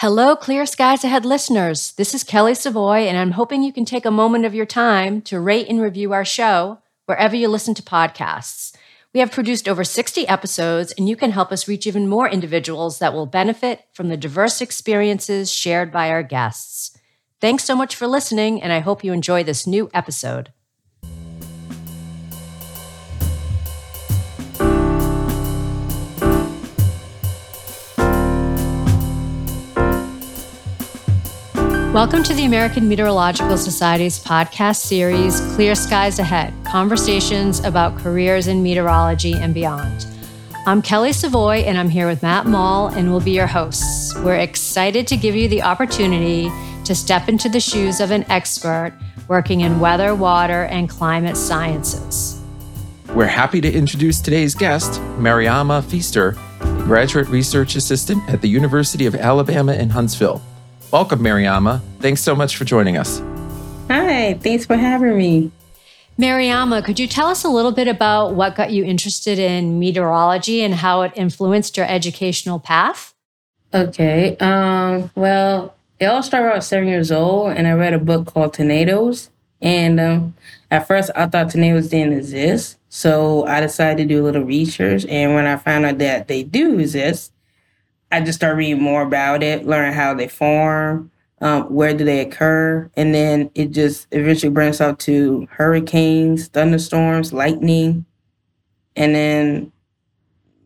Hello, Clear Skies Ahead listeners. This is Kelly Savoy, and I'm hoping you can take a moment of your time to rate and review our show wherever you listen to podcasts. We have produced over 60 episodes, and you can help us reach even more individuals that will benefit from the diverse experiences shared by our guests. Thanks so much for listening, and I hope you enjoy this new episode. Welcome to the American Meteorological Society's podcast series, Clear Skies Ahead Conversations about Careers in Meteorology and Beyond. I'm Kelly Savoy, and I'm here with Matt Mall, and we'll be your hosts. We're excited to give you the opportunity to step into the shoes of an expert working in weather, water, and climate sciences. We're happy to introduce today's guest, Mariama Feaster, graduate research assistant at the University of Alabama in Huntsville. Welcome, Mariama. Thanks so much for joining us. Hi, thanks for having me. Mariama, could you tell us a little bit about what got you interested in meteorology and how it influenced your educational path? Okay. Um, well, it all started when I was seven years old, and I read a book called Tornadoes. And um, at first, I thought tornadoes didn't exist. So I decided to do a little research. And when I found out that they do exist, I just started reading more about it, learning how they form, um, where do they occur, and then it just eventually branches out to hurricanes, thunderstorms, lightning, and then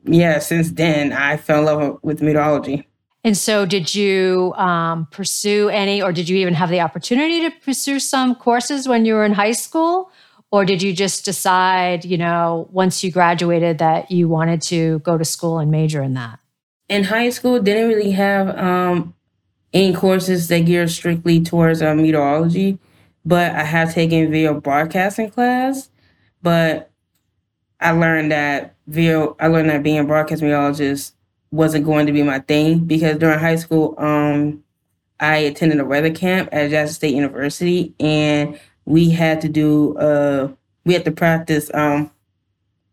yeah, since then I fell in love with meteorology. And so, did you um, pursue any, or did you even have the opportunity to pursue some courses when you were in high school? Or did you just decide, you know, once you graduated that you wanted to go to school and major in that? In high school didn't really have um, any courses that geared strictly towards uh, meteorology, but I have taken video broadcasting class. But I learned that video, I learned that being a broadcast meteorologist wasn't going to be my thing because during high school, um, I attended a weather camp at Jackson State University, and we had to do uh, we had to practice um,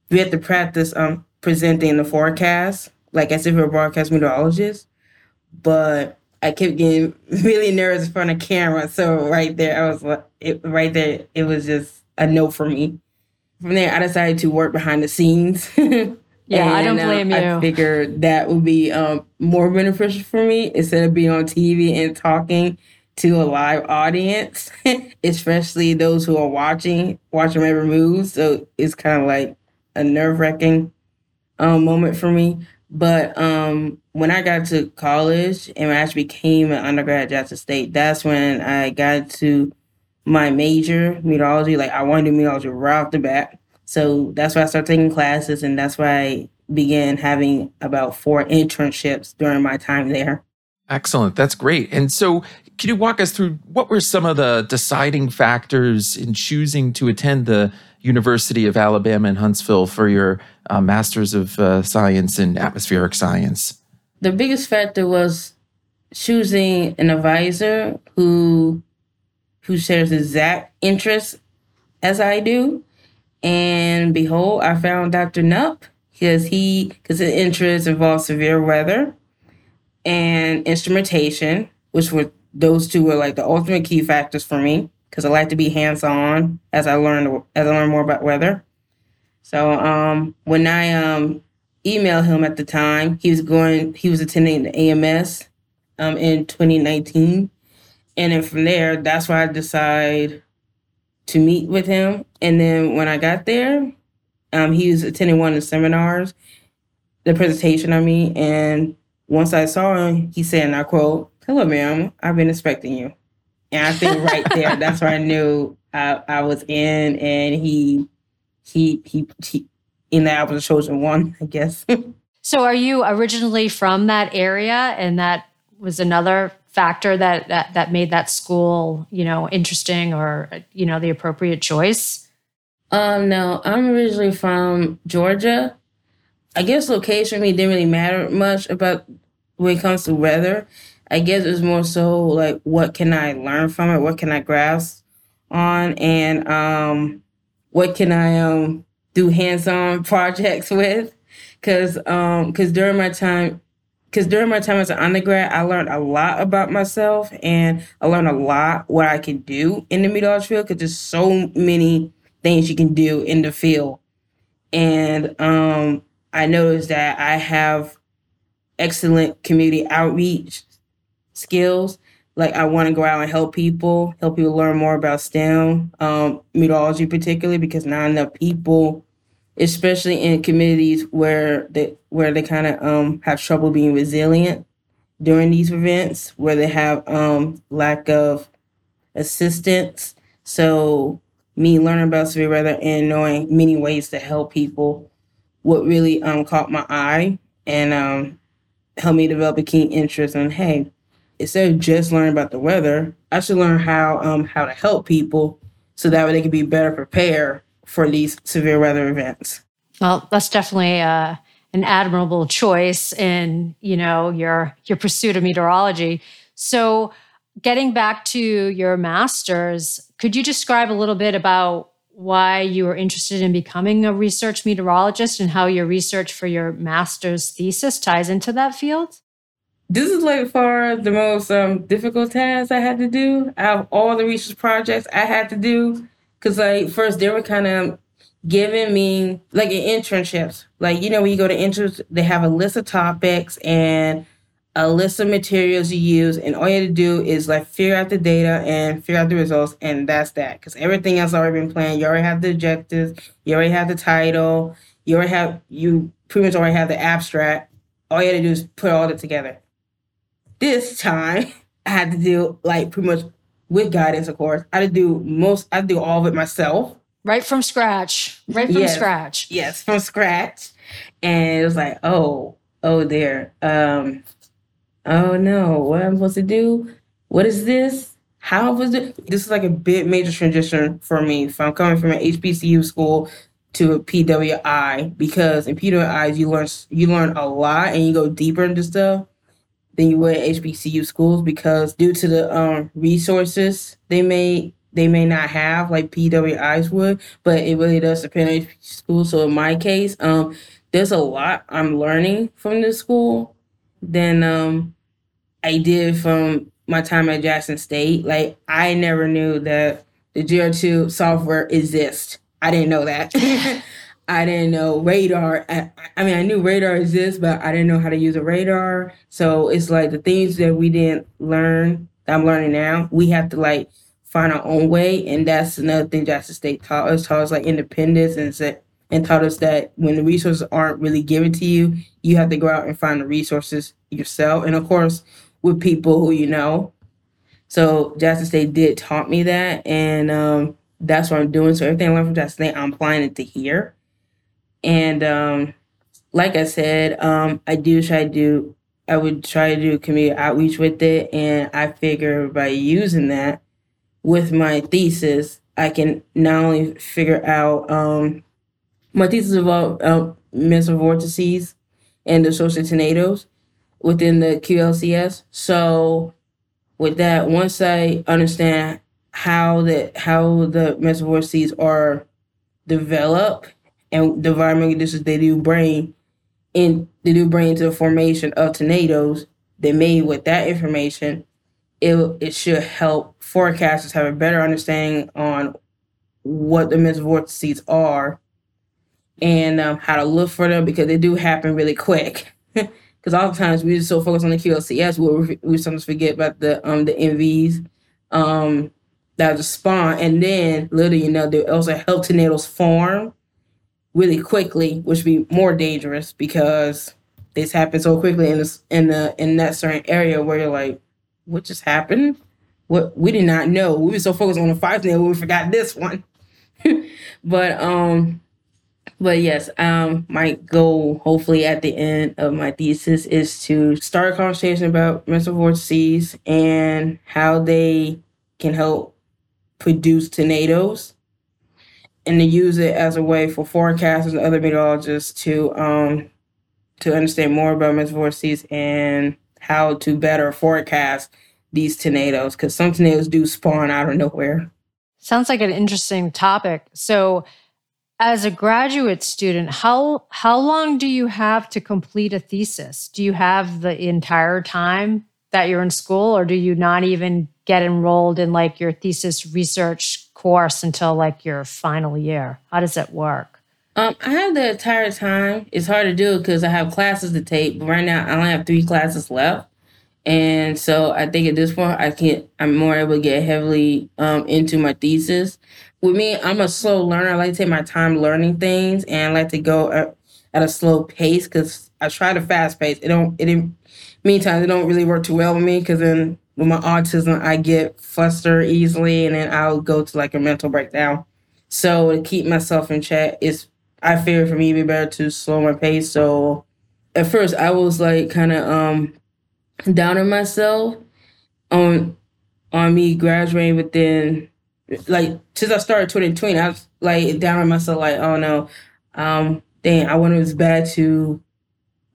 we had to practice um, presenting the forecast like as if you're a broadcast meteorologist. But I kept getting really nervous in front of camera. So right there, I was like, it, right there, it was just a no for me. From there, I decided to work behind the scenes. Yeah, I don't blame uh, you. I figured that would be um, more beneficial for me instead of being on TV and talking to a live audience, especially those who are watching, watching every move. So it's kind of like a nerve wracking um, moment for me. But um, when I got to college and I actually became an undergrad at Jackson State, that's when I got to my major, meteorology. Like I wanted to do meteorology right off the bat. So that's why I started taking classes and that's why I began having about four internships during my time there. Excellent. That's great. And so, can you walk us through what were some of the deciding factors in choosing to attend the University of Alabama in Huntsville for your uh, Masters of uh, Science in Atmospheric Science? The biggest factor was choosing an advisor who who shares exact interests as I do. And behold, I found Dr. Knupp because he because his interests involve severe weather and instrumentation, which were those two were like the ultimate key factors for me because I like to be hands on as I learn as I learn more about weather. So um, when I um, emailed him at the time, he was going he was attending the AMS um, in 2019, and then from there, that's why I decided to meet with him. And then when I got there, um, he was attending one of the seminars, the presentation. I mean, and once I saw him, he said, and I quote, "Hello, ma'am. I've been expecting you." And I think right there, that's where I knew I, I was in, and he, he, he, he, in that I was a chosen one, I guess. so, are you originally from that area, and that was another factor that that that made that school, you know, interesting or you know the appropriate choice? Um, no, I'm originally from Georgia. I guess location me didn't really matter much about when it comes to weather. I guess it's more so like what can I learn from it? What can I grasp on? And um, what can I um, do hands on projects with? Because um, cause during my time because during my time as an undergrad, I learned a lot about myself and I learned a lot what I can do in the meteorology field because there's so many things you can do in the field. And um, I noticed that I have excellent community outreach skills. Like I want to go out and help people, help people learn more about STEM, um, meteorology particularly, because not enough people especially in communities where they where they kind of um, have trouble being resilient during these events, where they have um, lack of assistance. So me learning about severe weather and knowing many ways to help people, what really um, caught my eye and um, helped me develop a keen interest in hey, instead of just learning about the weather, I should learn how um, how to help people so that way they can be better prepared for these severe weather events. Well, that's definitely uh, an admirable choice in you know your your pursuit of meteorology. So, getting back to your master's, could you describe a little bit about why you were interested in becoming a research meteorologist and how your research for your master's thesis ties into that field? This is like far the most um, difficult task I had to do out of all the research projects I had to do. Cause like first they were kind of giving me like in internships, like you know when you go to internships, they have a list of topics and a list of materials you use, and all you have to do is like figure out the data and figure out the results, and that's that. Because everything else already been planned. You already have the objectives. You already have the title. You already have you pretty much already have the abstract. All you had to do is put all that together. This time, I had to do like pretty much with guidance, of course. I had to do most, I do all of it myself. Right from scratch. Right from yes. scratch. Yes, from scratch. And it was like, oh, oh there. Um, oh no, what am I supposed to do? What is this? How was it? This is like a bit major transition for me from coming from an HBCU school to a PWI because in PWIs you learn you learn a lot and you go deeper into stuff than you would at HBCU schools because due to the um, resources they may they may not have like PWIs would, but it really does depend on HBCU school. So in my case, um, there's a lot I'm learning from this school than um, I did from my time at Jackson State. Like I never knew that the GR2 software exists. I didn't know that. I didn't know radar. I, I, mean, I knew radar exists, but I didn't know how to use a radar. So it's like the things that we didn't learn that I'm learning now, we have to like find our own way. And that's another thing Jackson State taught us, taught us like independence and said, and taught us that when the resources aren't really given to you, you have to go out and find the resources yourself. And of course, with people who you know. So Jackson State did taught me that. And um, that's what I'm doing. So everything I learned from Jackson State, I'm applying it to here. And um, like I said, um, I do try to do, I would try to do community outreach with it. And I figure by using that with my thesis, I can not only figure out, um, my thesis about uh, mesovortices and the social tornadoes within the QLCS. So with that, once I understand how the how the mesovortices are developed and the environmental conditions they do bring in they do bring into the formation of tornadoes, they made with that information, it it should help forecasters have a better understanding on what the mesovortices are and um, how to look for them because they do happen really quick. Because oftentimes we're so focused on the QLCS, we we sometimes forget about the um the MVs um that just spawn, and then literally you know they also help tornadoes form really quickly, which would be more dangerous because this happened so quickly in this in the in that certain area where you're like, what just happened? What we did not know. We were so focused on the five thing we forgot this one. but um but yes, um my goal hopefully at the end of my thesis is to start a conversation about mesovortices and how they can help produce tornadoes and to use it as a way for forecasters and other meteorologists to um, to understand more about vortices and how to better forecast these tornadoes because some tornadoes do spawn out of nowhere. Sounds like an interesting topic. So, as a graduate student, how how long do you have to complete a thesis? Do you have the entire time that you're in school or do you not even get enrolled in like your thesis research course until like your final year? How does it work? Um, I have the entire time. It's hard to do because I have classes to take, but right now I only have three classes left. And so I think at this point I can I'm more able to get heavily um, into my thesis with me, I'm a slow learner. I like to take my time learning things, and I like to go at, a slow pace because I try to fast pace. It don't. It didn't. Meantime, it don't really work too well with me because then with my autism, I get flustered easily, and then I'll go to like a mental breakdown. So to keep myself in check, it's I feel for me to be better to slow my pace. So at first, I was like kind of um down on myself on on me graduating but then like since I started 2020, I was like down on myself, like, oh no, um, dang, I want it bad to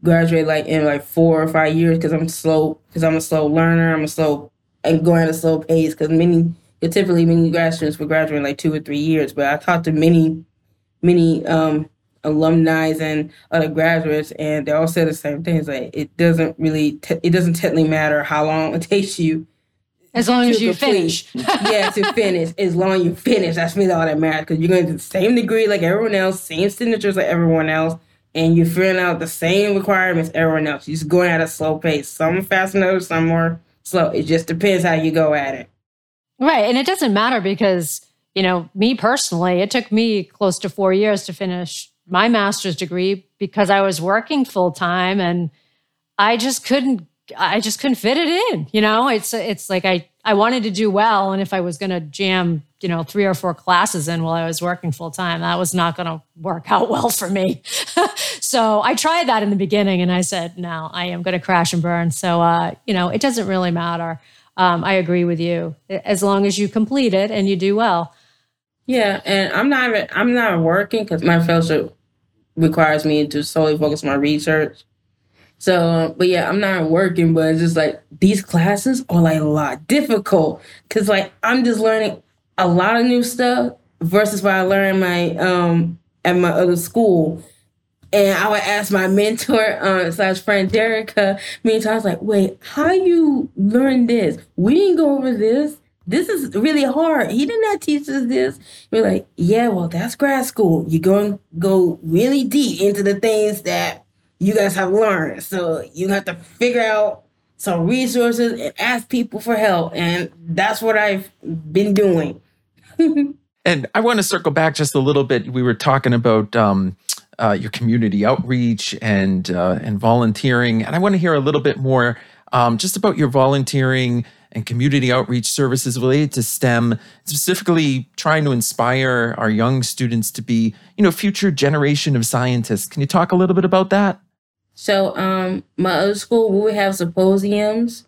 graduate like in like four or five years because I'm slow, because I'm a slow learner, I'm a slow and going at a slow pace because many typically many grad students will graduate in like two or three years. But I talked to many, many um alumni and other graduates, and they all said the same things. Like it doesn't really, te- it doesn't technically matter how long it takes you as long as you finish. yeah, to finish. As long as you finish, that's really all that matters. Because you're going to the same degree like everyone else, same signatures like everyone else, and you're filling out the same requirements everyone else. You're just going at a slow pace. Some fast enough, some more slow. It just depends how you go at it. Right. And it doesn't matter because, you know, me personally, it took me close to four years to finish my master's degree because I was working full time and I just couldn't I just couldn't fit it in. You know, it's it's like I I wanted to do well, and if I was going to jam, you know, three or four classes in while I was working full time, that was not going to work out well for me. so I tried that in the beginning, and I said, no, I am going to crash and burn. So uh, you know, it doesn't really matter. Um, I agree with you as long as you complete it and you do well. Yeah, and I'm not even, I'm not working because my fellowship requires me to solely focus on my research. So, but yeah, I'm not working, but it's just like these classes are like a lot difficult because like I'm just learning a lot of new stuff versus what I learned my um at my other school. And I would ask my mentor uh, slash friend Derica many was like, wait, how you learn this? We didn't go over this. This is really hard. He did not teach us this. We're like, yeah, well, that's grad school. You're going to go really deep into the things that you guys have learned. So you have to figure out some resources and ask people for help. And that's what I've been doing. and I want to circle back just a little bit. We were talking about um, uh, your community outreach and uh, and volunteering, and I want to hear a little bit more um, just about your volunteering and community outreach services related to STEM, specifically trying to inspire our young students to be, you know, future generation of scientists. Can you talk a little bit about that? So, um, my other school, we have symposiums,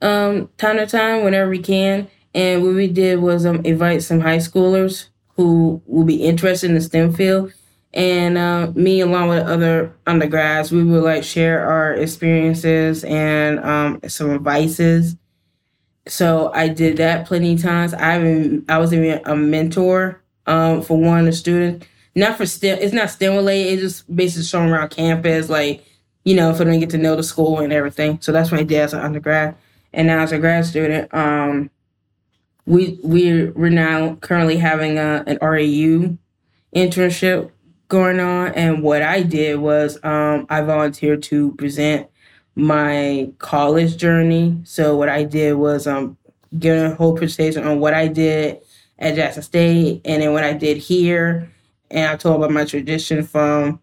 um, time to time whenever we can. And what we did was um, invite some high schoolers who will be interested in the STEM field. And uh, me, along with other undergrads, we would like share our experiences and um, some advices. So I did that plenty of times. I even I was even a mentor um, for one of the students not for STEM. It's not STEM related. It's just basically showing around campus, like you know, for them to get to know the school and everything. So that's what I did as an undergrad, and now as a grad student, um, we we we're now currently having a, an REU internship going on, and what I did was um, I volunteered to present my college journey. So what I did was um, give a whole presentation on what I did at Jackson State, and then what I did here and I told about my tradition from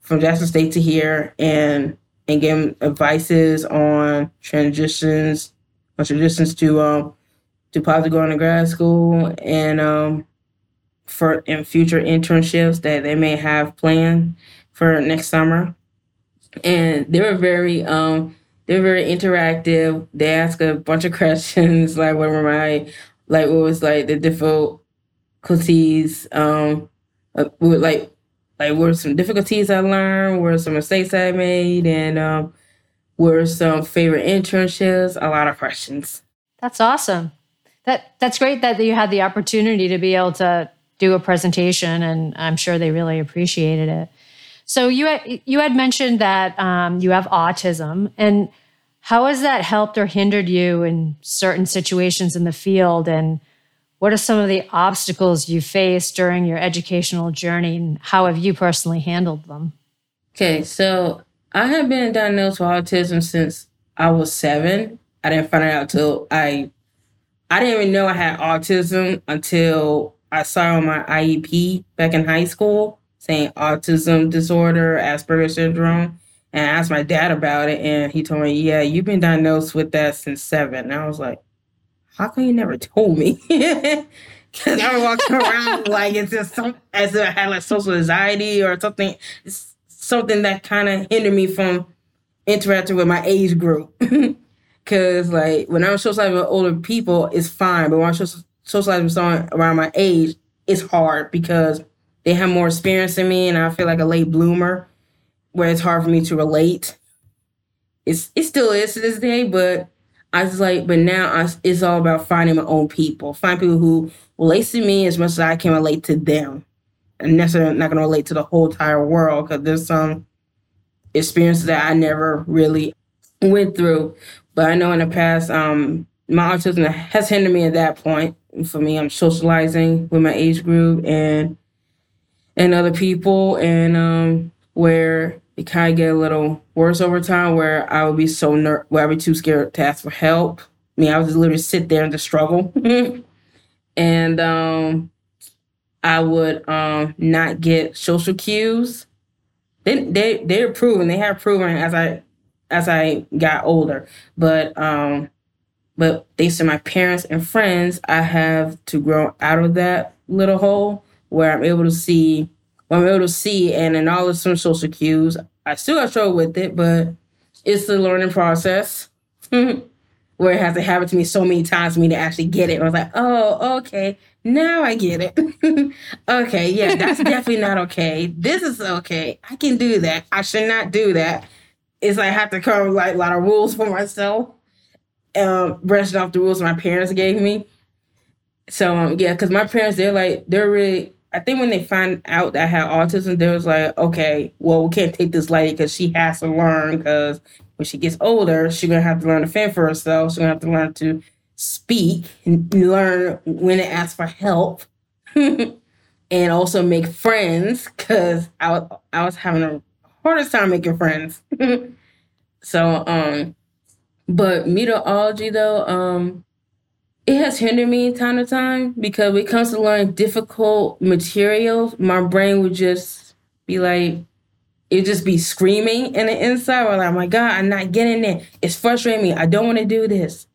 from Jackson State to here, and and gave advices on transitions, on transitions to um to possibly going to grad school and um for in future internships that they may have planned for next summer. And they were very um they were very interactive. They asked a bunch of questions like what were my like what was like the difficulties um like like were some difficulties I learned, were some mistakes I made, and um, were some favorite internships. A lot of questions. That's awesome. That that's great that you had the opportunity to be able to do a presentation, and I'm sure they really appreciated it. So you had, you had mentioned that um, you have autism, and how has that helped or hindered you in certain situations in the field? And what are some of the obstacles you faced during your educational journey, and how have you personally handled them? Okay, so I have been diagnosed with autism since I was seven. I didn't find it out till I I didn't even know I had autism until I saw on my IEP back in high school saying autism disorder, Asperger's syndrome. And I asked my dad about it, and he told me, Yeah, you've been diagnosed with that since seven. And I was like, How come you never told me? Because I was walking around like it's just some, as if I had like social anxiety or something. Something that kind of hindered me from interacting with my age group. Cause like when I'm socializing with older people, it's fine, but when I'm socializing with someone around my age, it's hard because they have more experience than me, and I feel like a late bloomer, where it's hard for me to relate. It's it still is to this day, but I was like, but now I, it's all about finding my own people, find people who relate to me as much as I can relate to them, and necessarily not going to relate to the whole entire world because there's some experiences that I never really went through but I know in the past, um, my autism has hindered me at that point. For me, I'm socializing with my age group and and other people, and um, where it kind of get a little worse over time, where I would be so ner- where I'd be too scared to ask for help. I mean, I would just literally sit there and just struggle, and um, I would um, not get social cues. They they they're proven they have proven as I as I got older. But um but thanks to my parents and friends, I have to grow out of that little hole where I'm able to see I'm able to see and of some social cues. I still have trouble with it, but it's the learning process. where it has to happen to me so many times for me to actually get it. I was like, oh, okay, now I get it. okay, yeah, that's definitely not okay. This is okay. I can do that. I should not do that like I have to come like a lot of rules for myself, um, brushing off the rules my parents gave me. So um, yeah, because my parents they're like they're really. I think when they find out that I had autism, they was like, okay, well we can't take this lady because she has to learn because when she gets older, she's gonna have to learn to fend for herself. She's gonna have to learn to speak and learn when to ask for help. and also make friends because I I was having a hardest time making friends. so, um, but meteorology though, um, it has hindered me time to time because when it comes to learning difficult materials, my brain would just be like, it just be screaming in the inside. Where like, oh my God, I'm not getting it. It's frustrating me. I don't want to do this.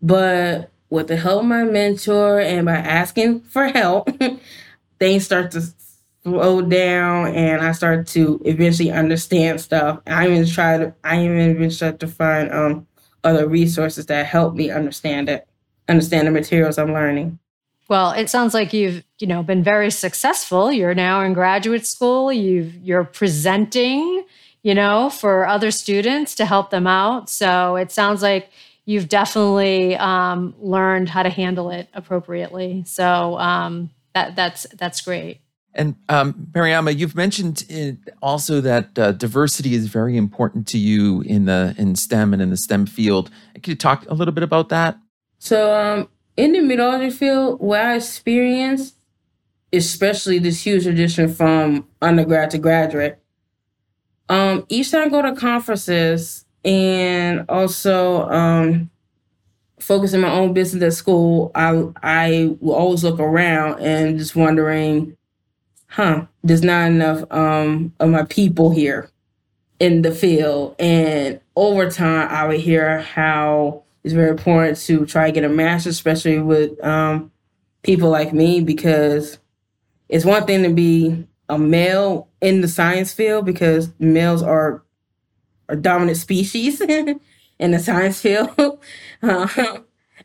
But with the help of my mentor and by asking for help, things start to slowed down and I started to eventually understand stuff. I even tried to, I even even started to find um other resources that help me understand it, understand the materials I'm learning. Well, it sounds like you've, you know, been very successful. You're now in graduate school. You've you're presenting, you know, for other students to help them out. So it sounds like you've definitely um, learned how to handle it appropriately. So um, that that's that's great. And um, Mariama, you've mentioned also that uh, diversity is very important to you in the in STEM and in the STEM field. Can you talk a little bit about that? So, um, in the meteorology field, what I experienced, especially this huge transition from undergrad to graduate, um, each time I go to conferences and also um, focus in my own business at school, I I will always look around and just wondering huh, there's not enough um, of my people here in the field. And over time, I would hear how it's very important to try to get a master, especially with um, people like me, because it's one thing to be a male in the science field because males are a dominant species in the science field. uh,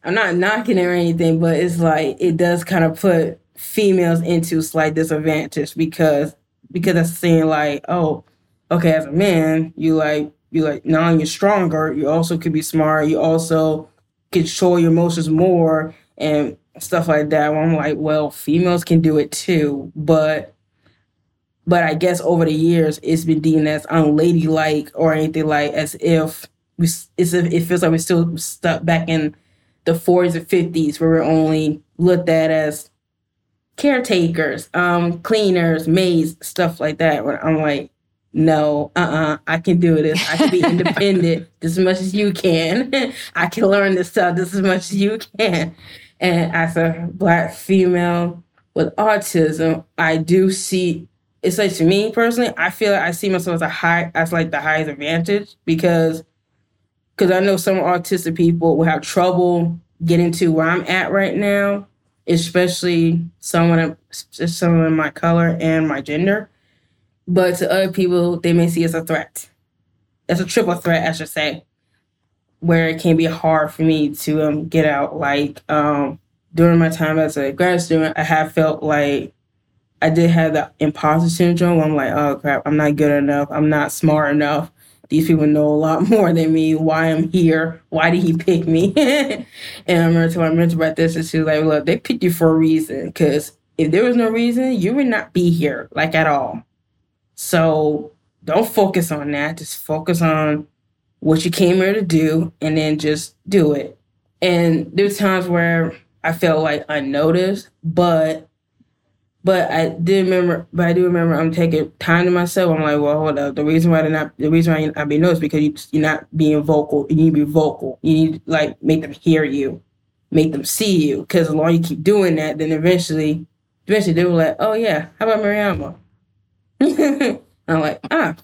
I'm not knocking it or anything, but it's like it does kind of put females into slight disadvantage because because that's saying like, oh, okay, as a man, you like you like now you're stronger, you also could be smart, you also control your emotions more and stuff like that. Where I'm like, well, females can do it too, but but I guess over the years it's been deemed as unladylike or anything like as if we it's it feels like we're still stuck back in the 40s or 50s where we're only looked at as caretakers, um, cleaners, maids, stuff like that. Where I'm like, no, uh-uh, I can do this. I can be independent as much as you can. I can learn this stuff just as much as you can. And as a black female with autism, I do see it's like to me personally, I feel like I see myself as a high as like the highest advantage because because I know some autistic people will have trouble getting to where I'm at right now, especially someone of someone in my color and my gender. But to other people, they may see it as a threat. It's a triple threat, I should say, where it can be hard for me to um, get out. Like um, during my time as a grad student, I have felt like I did have the imposter syndrome. I'm like, oh crap, I'm not good enough. I'm not smart enough. These people know a lot more than me. Why I'm here? Why did he pick me? and I remember to my mentor about this, and she was like, look, they picked you for a reason. Because if there was no reason, you would not be here, like at all. So don't focus on that. Just focus on what you came here to do and then just do it. And there's times where I felt like unnoticed, but but I did remember but I do remember I'm taking time to myself. I'm like, well, hold up. The reason why they're not the reason why you're being noticed because you, you're not being vocal. You need to be vocal. You need to like make them hear you, make them see you. Because as long as you keep doing that, then eventually eventually they were like, oh yeah, how about Mariama? I'm like, ah.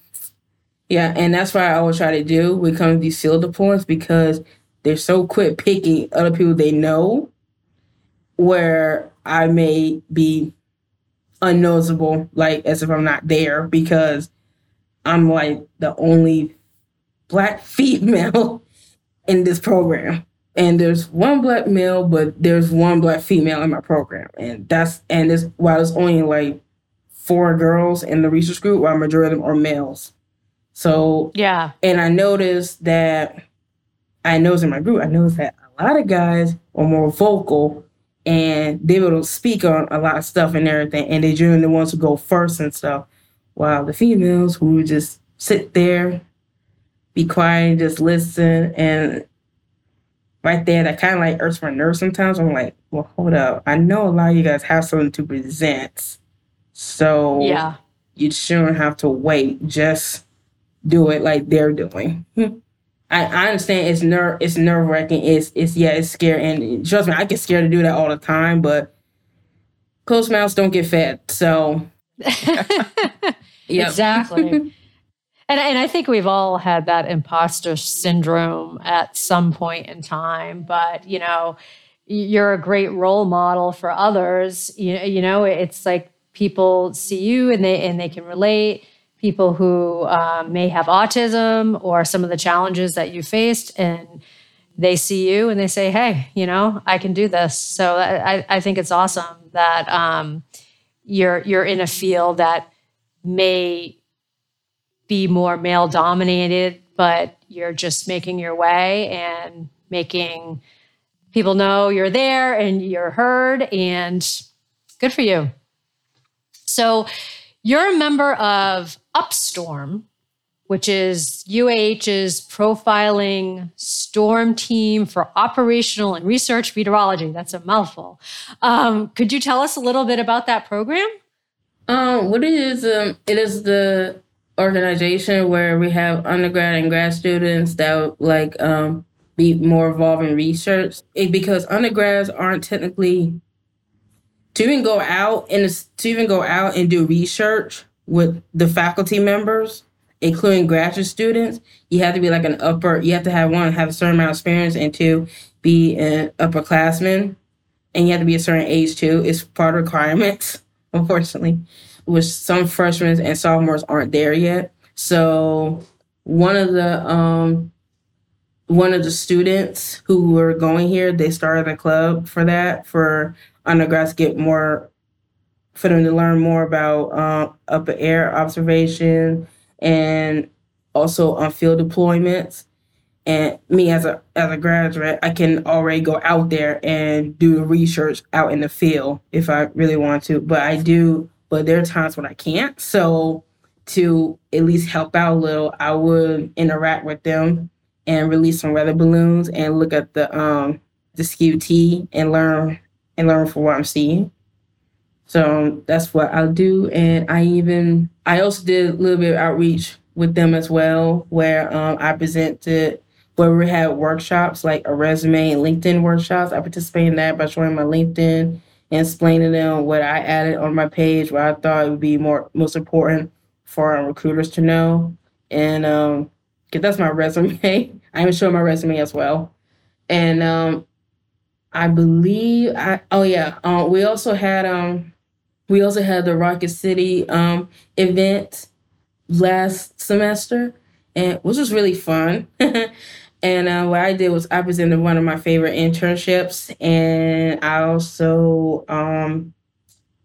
Yeah, and that's why I always try to do when it comes to these field deployments because they're so quick picking other people they know where I may be unnoticeable, like as if I'm not there because I'm like the only black female in this program. And there's one black male, but there's one black female in my program. And that's and it's while it's only like four girls in the research group, while majority of them are males. So yeah, and I noticed that I noticed in my group, I noticed that a lot of guys are more vocal and they will speak on a lot of stuff and everything, and they're generally the ones who go first and stuff. While the females who would just sit there, be quiet, and just listen, and right there, that kind of like irks my nerves sometimes. I'm like, well, hold up, I know a lot of you guys have something to present so yeah, you shouldn't have to wait. Just do it like they're doing. I, I understand it's nerve it's nerve wracking. It's it's yeah, it's scary and trust me, I get scared to do that all the time, but closed mouths don't get fed. So Exactly. and and I think we've all had that imposter syndrome at some point in time, but you know, you're a great role model for others. You, you know, it's like people see you and they and they can relate people who um, may have autism or some of the challenges that you faced and they see you and they say hey you know i can do this. So i, I think it's awesome that um, you're you're in a field that may be more male dominated but you're just making your way and making people know you're there and you're heard and good for you. So you're a member of Upstorm, which is UAH's profiling storm team for operational and research meteorology. That's a mouthful. Um, could you tell us a little bit about that program? Um, what it is, um, it is the organization where we have undergrad and grad students that like um, be more involved in research. It, because undergrads aren't technically to even go out and to even go out and do research with the faculty members, including graduate students, you have to be like an upper. You have to have one have a certain amount of experience, and two be an upperclassman, and you have to be a certain age too. It's part of requirements, unfortunately, which some freshmen and sophomores aren't there yet. So one of the um one of the students who were going here, they started a club for that for undergrads get more for them to learn more about um, upper air observation and also on field deployments. and me as a as a graduate, I can already go out there and do research out in the field if I really want to. But I do, but there are times when I can't. So to at least help out a little, I would interact with them and release some weather balloons and look at the um the Skew-T and learn and learn from what I'm seeing. So that's what I'll do. And I even I also did a little bit of outreach with them as well, where um, I presented where we had workshops like a resume and LinkedIn workshops. I participated in that by showing my LinkedIn and explaining them what I added on my page, what I thought would be more most important for recruiters to know. And um, cause that's my resume. I even showed my resume as well. And um, I believe I oh yeah, um, we also had um we also had the Rocket City um event last semester and which was really fun. And uh, what I did was I presented one of my favorite internships, and I also um,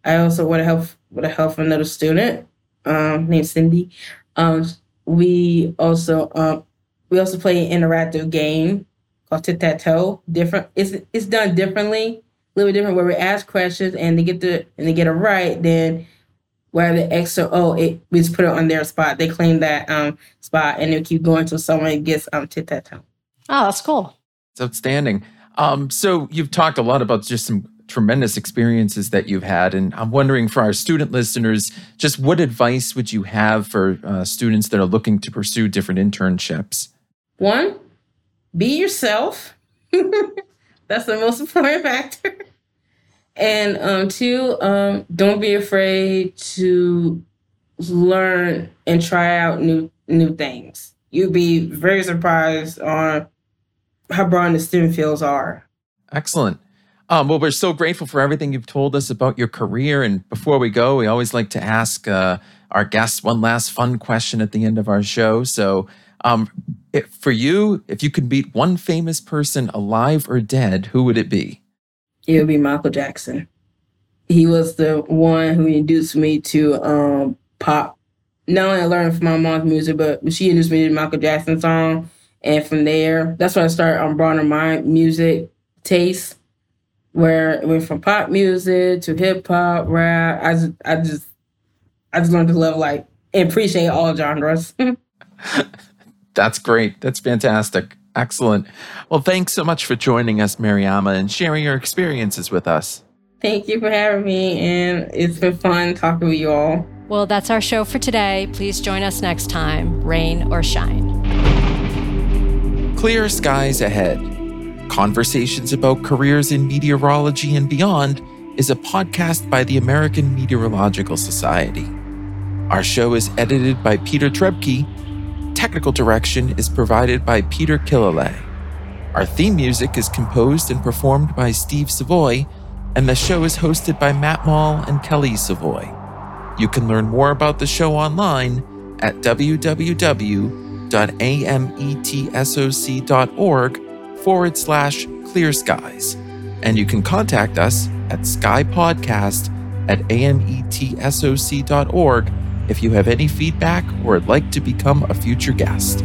I also want to help with a help another student um, named Cindy. Um, we also um, we also play an interactive game called tit tat toe. Different. It's it's done differently, a little bit different. Where we ask questions and they get the and they get it right, then where the extra oh it we just put it on their spot. They claim that um spot and they keep going until someone gets um tit tat toe. Oh, that's cool. It's outstanding. Um, so you've talked a lot about just some tremendous experiences that you've had, and I'm wondering for our student listeners, just what advice would you have for uh, students that are looking to pursue different internships? One, be yourself. That's the most important factor. And um, two, um, don't be afraid to learn and try out new new things. You'll be very surprised on how broad the student fields are. Excellent. Um, well, we're so grateful for everything you've told us about your career. And before we go, we always like to ask uh, our guests one last fun question at the end of our show. So, um, if, for you, if you could meet one famous person, alive or dead, who would it be? it would be Michael Jackson. He was the one who introduced me to um, pop. Not only I learned from my mom's music, but she introduced me to Michael Jackson song, and from there, that's when I started on um, broadening my music taste, where it went from pop music to hip hop, rap. I just, I just, I just learned to love like and appreciate all genres. that's great. That's fantastic. Excellent. Well, thanks so much for joining us, Mariama, and sharing your experiences with us. Thank you for having me, and it's been fun talking with you all. Well, that's our show for today. Please join us next time, rain or shine. Clear Skies Ahead Conversations about Careers in Meteorology and Beyond is a podcast by the American Meteorological Society. Our show is edited by Peter Trebke technical direction is provided by Peter Killalay. Our theme music is composed and performed by Steve Savoy, and the show is hosted by Matt Mall and Kelly Savoy. You can learn more about the show online at www.ametsoc.org forward slash clear skies. And you can contact us at skypodcast at ametsoc.org if you have any feedback or would like to become a future guest.